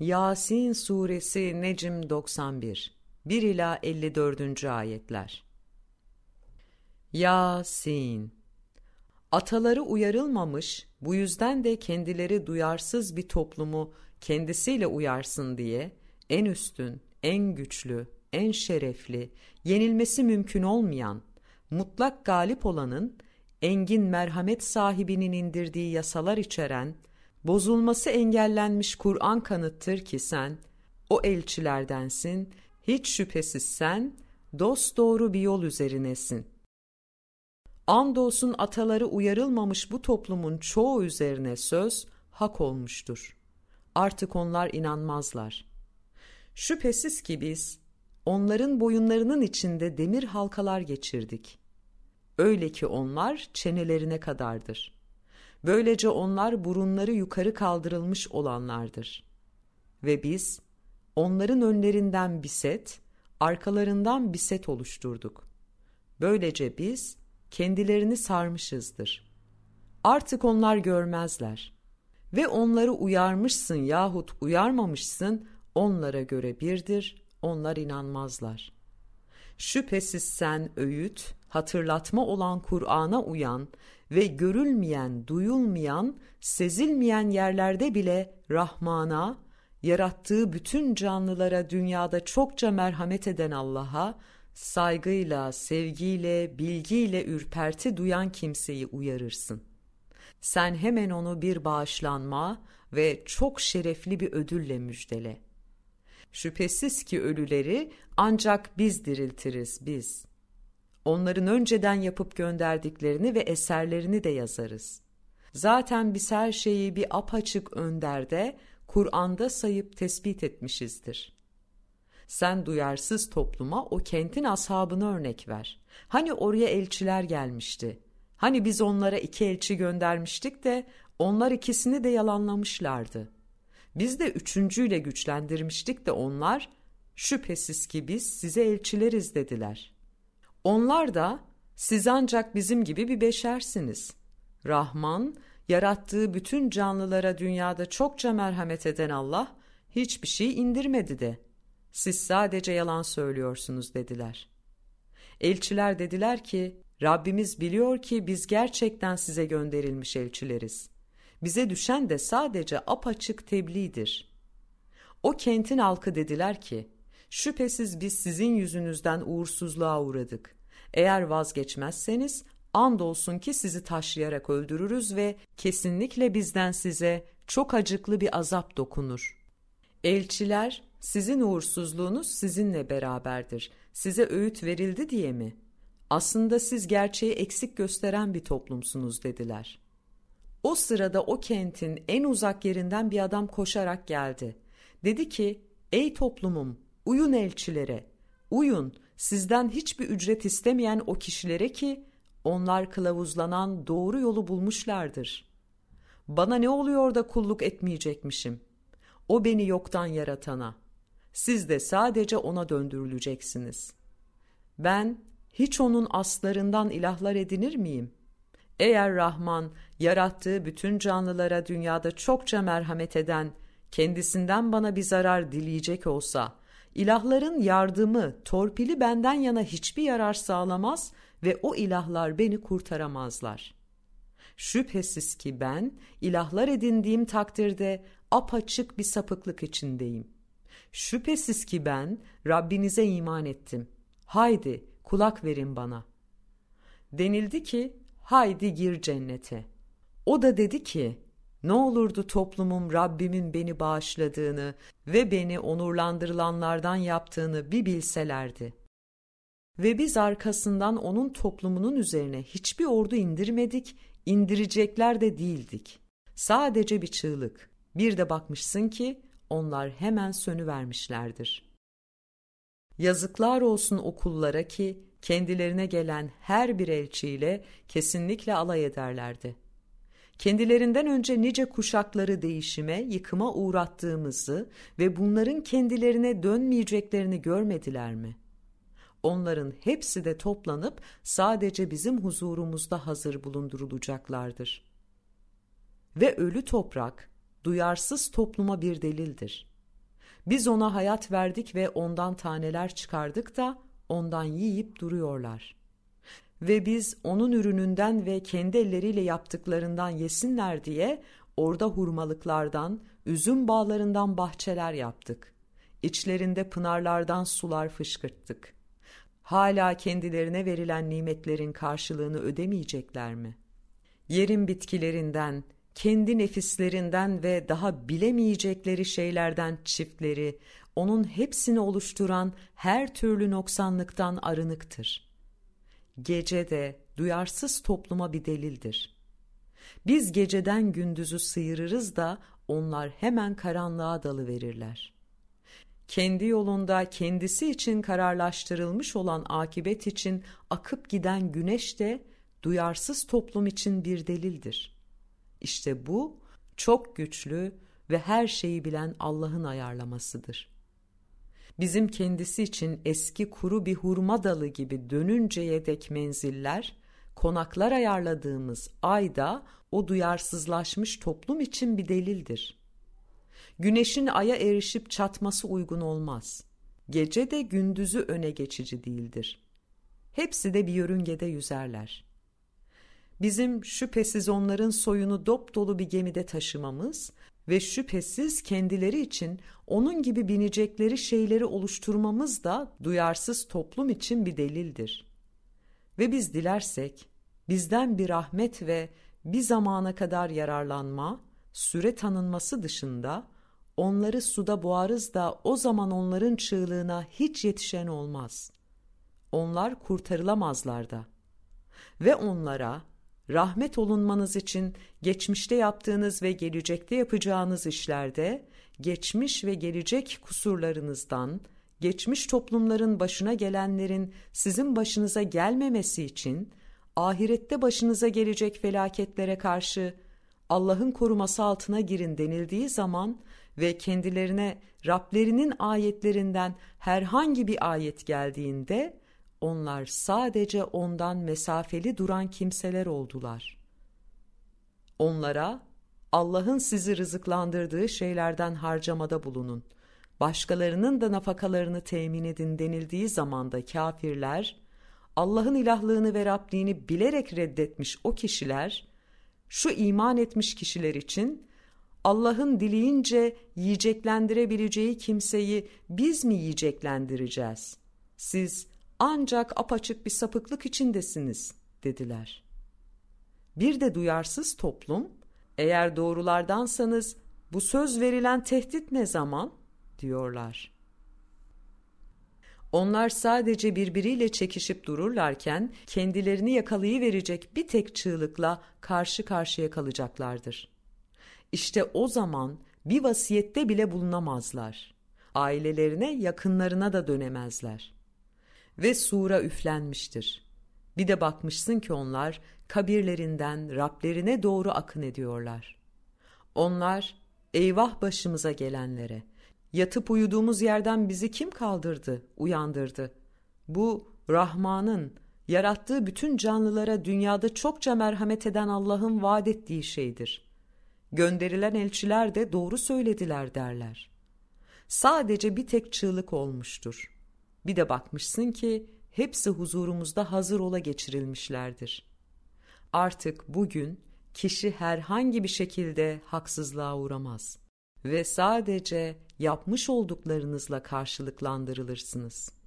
Yasin Suresi Necm 91 1 ila 54. ayetler. Yasin Ataları uyarılmamış, bu yüzden de kendileri duyarsız bir toplumu kendisiyle uyarsın diye en üstün, en güçlü, en şerefli, yenilmesi mümkün olmayan, mutlak galip olanın, engin merhamet sahibinin indirdiği yasalar içeren, bozulması engellenmiş Kur'an kanıttır ki sen, o elçilerdensin, hiç şüphesiz sen, dost doğru bir yol üzerinesin. Andolsun ataları uyarılmamış bu toplumun çoğu üzerine söz, hak olmuştur. Artık onlar inanmazlar. Şüphesiz ki biz, onların boyunlarının içinde demir halkalar geçirdik. Öyle ki onlar çenelerine kadardır. Böylece onlar burunları yukarı kaldırılmış olanlardır. Ve biz onların önlerinden bir set, arkalarından bir set oluşturduk. Böylece biz kendilerini sarmışızdır. Artık onlar görmezler. Ve onları uyarmışsın yahut uyarmamışsın onlara göre birdir, onlar inanmazlar. Şüphesiz sen öğüt, hatırlatma olan Kur'an'a uyan ve görülmeyen, duyulmayan, sezilmeyen yerlerde bile Rahman'a, yarattığı bütün canlılara dünyada çokça merhamet eden Allah'a, saygıyla, sevgiyle, bilgiyle ürperti duyan kimseyi uyarırsın. Sen hemen onu bir bağışlanma ve çok şerefli bir ödülle müjdele. Şüphesiz ki ölüleri ancak biz diriltiriz biz. Onların önceden yapıp gönderdiklerini ve eserlerini de yazarız. Zaten biz her şeyi bir apaçık önderde, Kur'an'da sayıp tespit etmişizdir. Sen duyarsız topluma o kentin ashabını örnek ver. Hani oraya elçiler gelmişti. Hani biz onlara iki elçi göndermiştik de onlar ikisini de yalanlamışlardı. Biz de üçüncüyle güçlendirmiştik de onlar şüphesiz ki biz size elçileriz dediler. Onlar da siz ancak bizim gibi bir beşersiniz. Rahman, yarattığı bütün canlılara dünyada çokça merhamet eden Allah, hiçbir şey indirmedi de. Siz sadece yalan söylüyorsunuz dediler. Elçiler dediler ki, Rabbimiz biliyor ki biz gerçekten size gönderilmiş elçileriz. Bize düşen de sadece apaçık tebliğdir. O kentin halkı dediler ki, şüphesiz biz sizin yüzünüzden uğursuzluğa uğradık. Eğer vazgeçmezseniz andolsun ki sizi taşlayarak öldürürüz ve kesinlikle bizden size çok acıklı bir azap dokunur. Elçiler, sizin uğursuzluğunuz sizinle beraberdir. Size öğüt verildi diye mi? Aslında siz gerçeği eksik gösteren bir toplumsunuz dediler. O sırada o kentin en uzak yerinden bir adam koşarak geldi. Dedi ki, ey toplumum, uyun elçilere, uyun sizden hiçbir ücret istemeyen o kişilere ki onlar kılavuzlanan doğru yolu bulmuşlardır. Bana ne oluyor da kulluk etmeyecekmişim? O beni yoktan yaratana. Siz de sadece ona döndürüleceksiniz. Ben hiç onun aslarından ilahlar edinir miyim? Eğer Rahman yarattığı bütün canlılara dünyada çokça merhamet eden, kendisinden bana bir zarar dileyecek olsa, ilahların yardımı, torpili benden yana hiçbir yarar sağlamaz ve o ilahlar beni kurtaramazlar. Şüphesiz ki ben ilahlar edindiğim takdirde apaçık bir sapıklık içindeyim. Şüphesiz ki ben Rabbinize iman ettim. Haydi kulak verin bana. Denildi ki haydi gir cennete. O da dedi ki ne olurdu toplumum Rabbimin beni bağışladığını ve beni onurlandırılanlardan yaptığını bir bilselerdi. Ve biz arkasından onun toplumunun üzerine hiçbir ordu indirmedik, indirecekler de değildik. Sadece bir çığlık. Bir de bakmışsın ki onlar hemen sönüvermişlerdir. Yazıklar olsun okullara ki kendilerine gelen her bir elçiyle kesinlikle alay ederlerdi. Kendilerinden önce nice kuşakları değişime, yıkıma uğrattığımızı ve bunların kendilerine dönmeyeceklerini görmediler mi? Onların hepsi de toplanıp sadece bizim huzurumuzda hazır bulundurulacaklardır. Ve ölü toprak, duyarsız topluma bir delildir. Biz ona hayat verdik ve ondan taneler çıkardık da ondan yiyip duruyorlar. Ve biz onun ürününden ve kendi elleriyle yaptıklarından yesinler diye orada hurmalıklardan, üzüm bağlarından bahçeler yaptık. İçlerinde pınarlardan sular fışkırttık. Hala kendilerine verilen nimetlerin karşılığını ödemeyecekler mi? Yerin bitkilerinden, kendi nefislerinden ve daha bilemeyecekleri şeylerden çiftleri, onun hepsini oluşturan her türlü noksanlıktan arınıktır. Gece de duyarsız topluma bir delildir. Biz geceden gündüzü sıyırırız da onlar hemen karanlığa dalı verirler. Kendi yolunda kendisi için kararlaştırılmış olan akibet için akıp giden güneş de duyarsız toplum için bir delildir.'' İşte bu çok güçlü ve her şeyi bilen Allah'ın ayarlamasıdır. Bizim kendisi için eski kuru bir hurma dalı gibi dönünceye dek menziller, konaklar ayarladığımız ayda o duyarsızlaşmış toplum için bir delildir. Güneşin aya erişip çatması uygun olmaz. Gece de gündüzü öne geçici değildir. Hepsi de bir yörüngede yüzerler. Bizim şüphesiz onların soyunu dop dolu bir gemide taşımamız ve şüphesiz kendileri için onun gibi binecekleri şeyleri oluşturmamız da duyarsız toplum için bir delildir. Ve biz dilersek bizden bir rahmet ve bir zamana kadar yararlanma, süre tanınması dışında onları suda boğarız da o zaman onların çığlığına hiç yetişen olmaz. Onlar kurtarılamazlar da. Ve onlara rahmet olunmanız için geçmişte yaptığınız ve gelecekte yapacağınız işlerde geçmiş ve gelecek kusurlarınızdan, geçmiş toplumların başına gelenlerin sizin başınıza gelmemesi için ahirette başınıza gelecek felaketlere karşı Allah'ın koruması altına girin denildiği zaman ve kendilerine Rablerinin ayetlerinden herhangi bir ayet geldiğinde onlar sadece ondan mesafeli duran kimseler oldular. Onlara Allah'ın sizi rızıklandırdığı şeylerden harcamada bulunun. Başkalarının da nafakalarını temin edin denildiği zamanda kafirler, Allah'ın ilahlığını ve Rabliğini bilerek reddetmiş o kişiler, şu iman etmiş kişiler için Allah'ın dileyince yiyeceklendirebileceği kimseyi biz mi yiyeceklendireceğiz? Siz ancak apaçık bir sapıklık içindesiniz dediler. Bir de duyarsız toplum eğer doğrulardansanız bu söz verilen tehdit ne zaman diyorlar. Onlar sadece birbiriyle çekişip dururlarken kendilerini yakalayıverecek bir tek çığlıkla karşı karşıya kalacaklardır. İşte o zaman bir vasiyette bile bulunamazlar. Ailelerine, yakınlarına da dönemezler ve sura üflenmiştir. Bir de bakmışsın ki onlar kabirlerinden Rablerine doğru akın ediyorlar. Onlar eyvah başımıza gelenlere, yatıp uyuduğumuz yerden bizi kim kaldırdı, uyandırdı? Bu Rahman'ın, yarattığı bütün canlılara dünyada çokça merhamet eden Allah'ın vaat ettiği şeydir. Gönderilen elçiler de doğru söylediler derler. Sadece bir tek çığlık olmuştur.'' Bir de bakmışsın ki hepsi huzurumuzda hazır ola geçirilmişlerdir. Artık bugün kişi herhangi bir şekilde haksızlığa uğramaz ve sadece yapmış olduklarınızla karşılıklandırılırsınız.''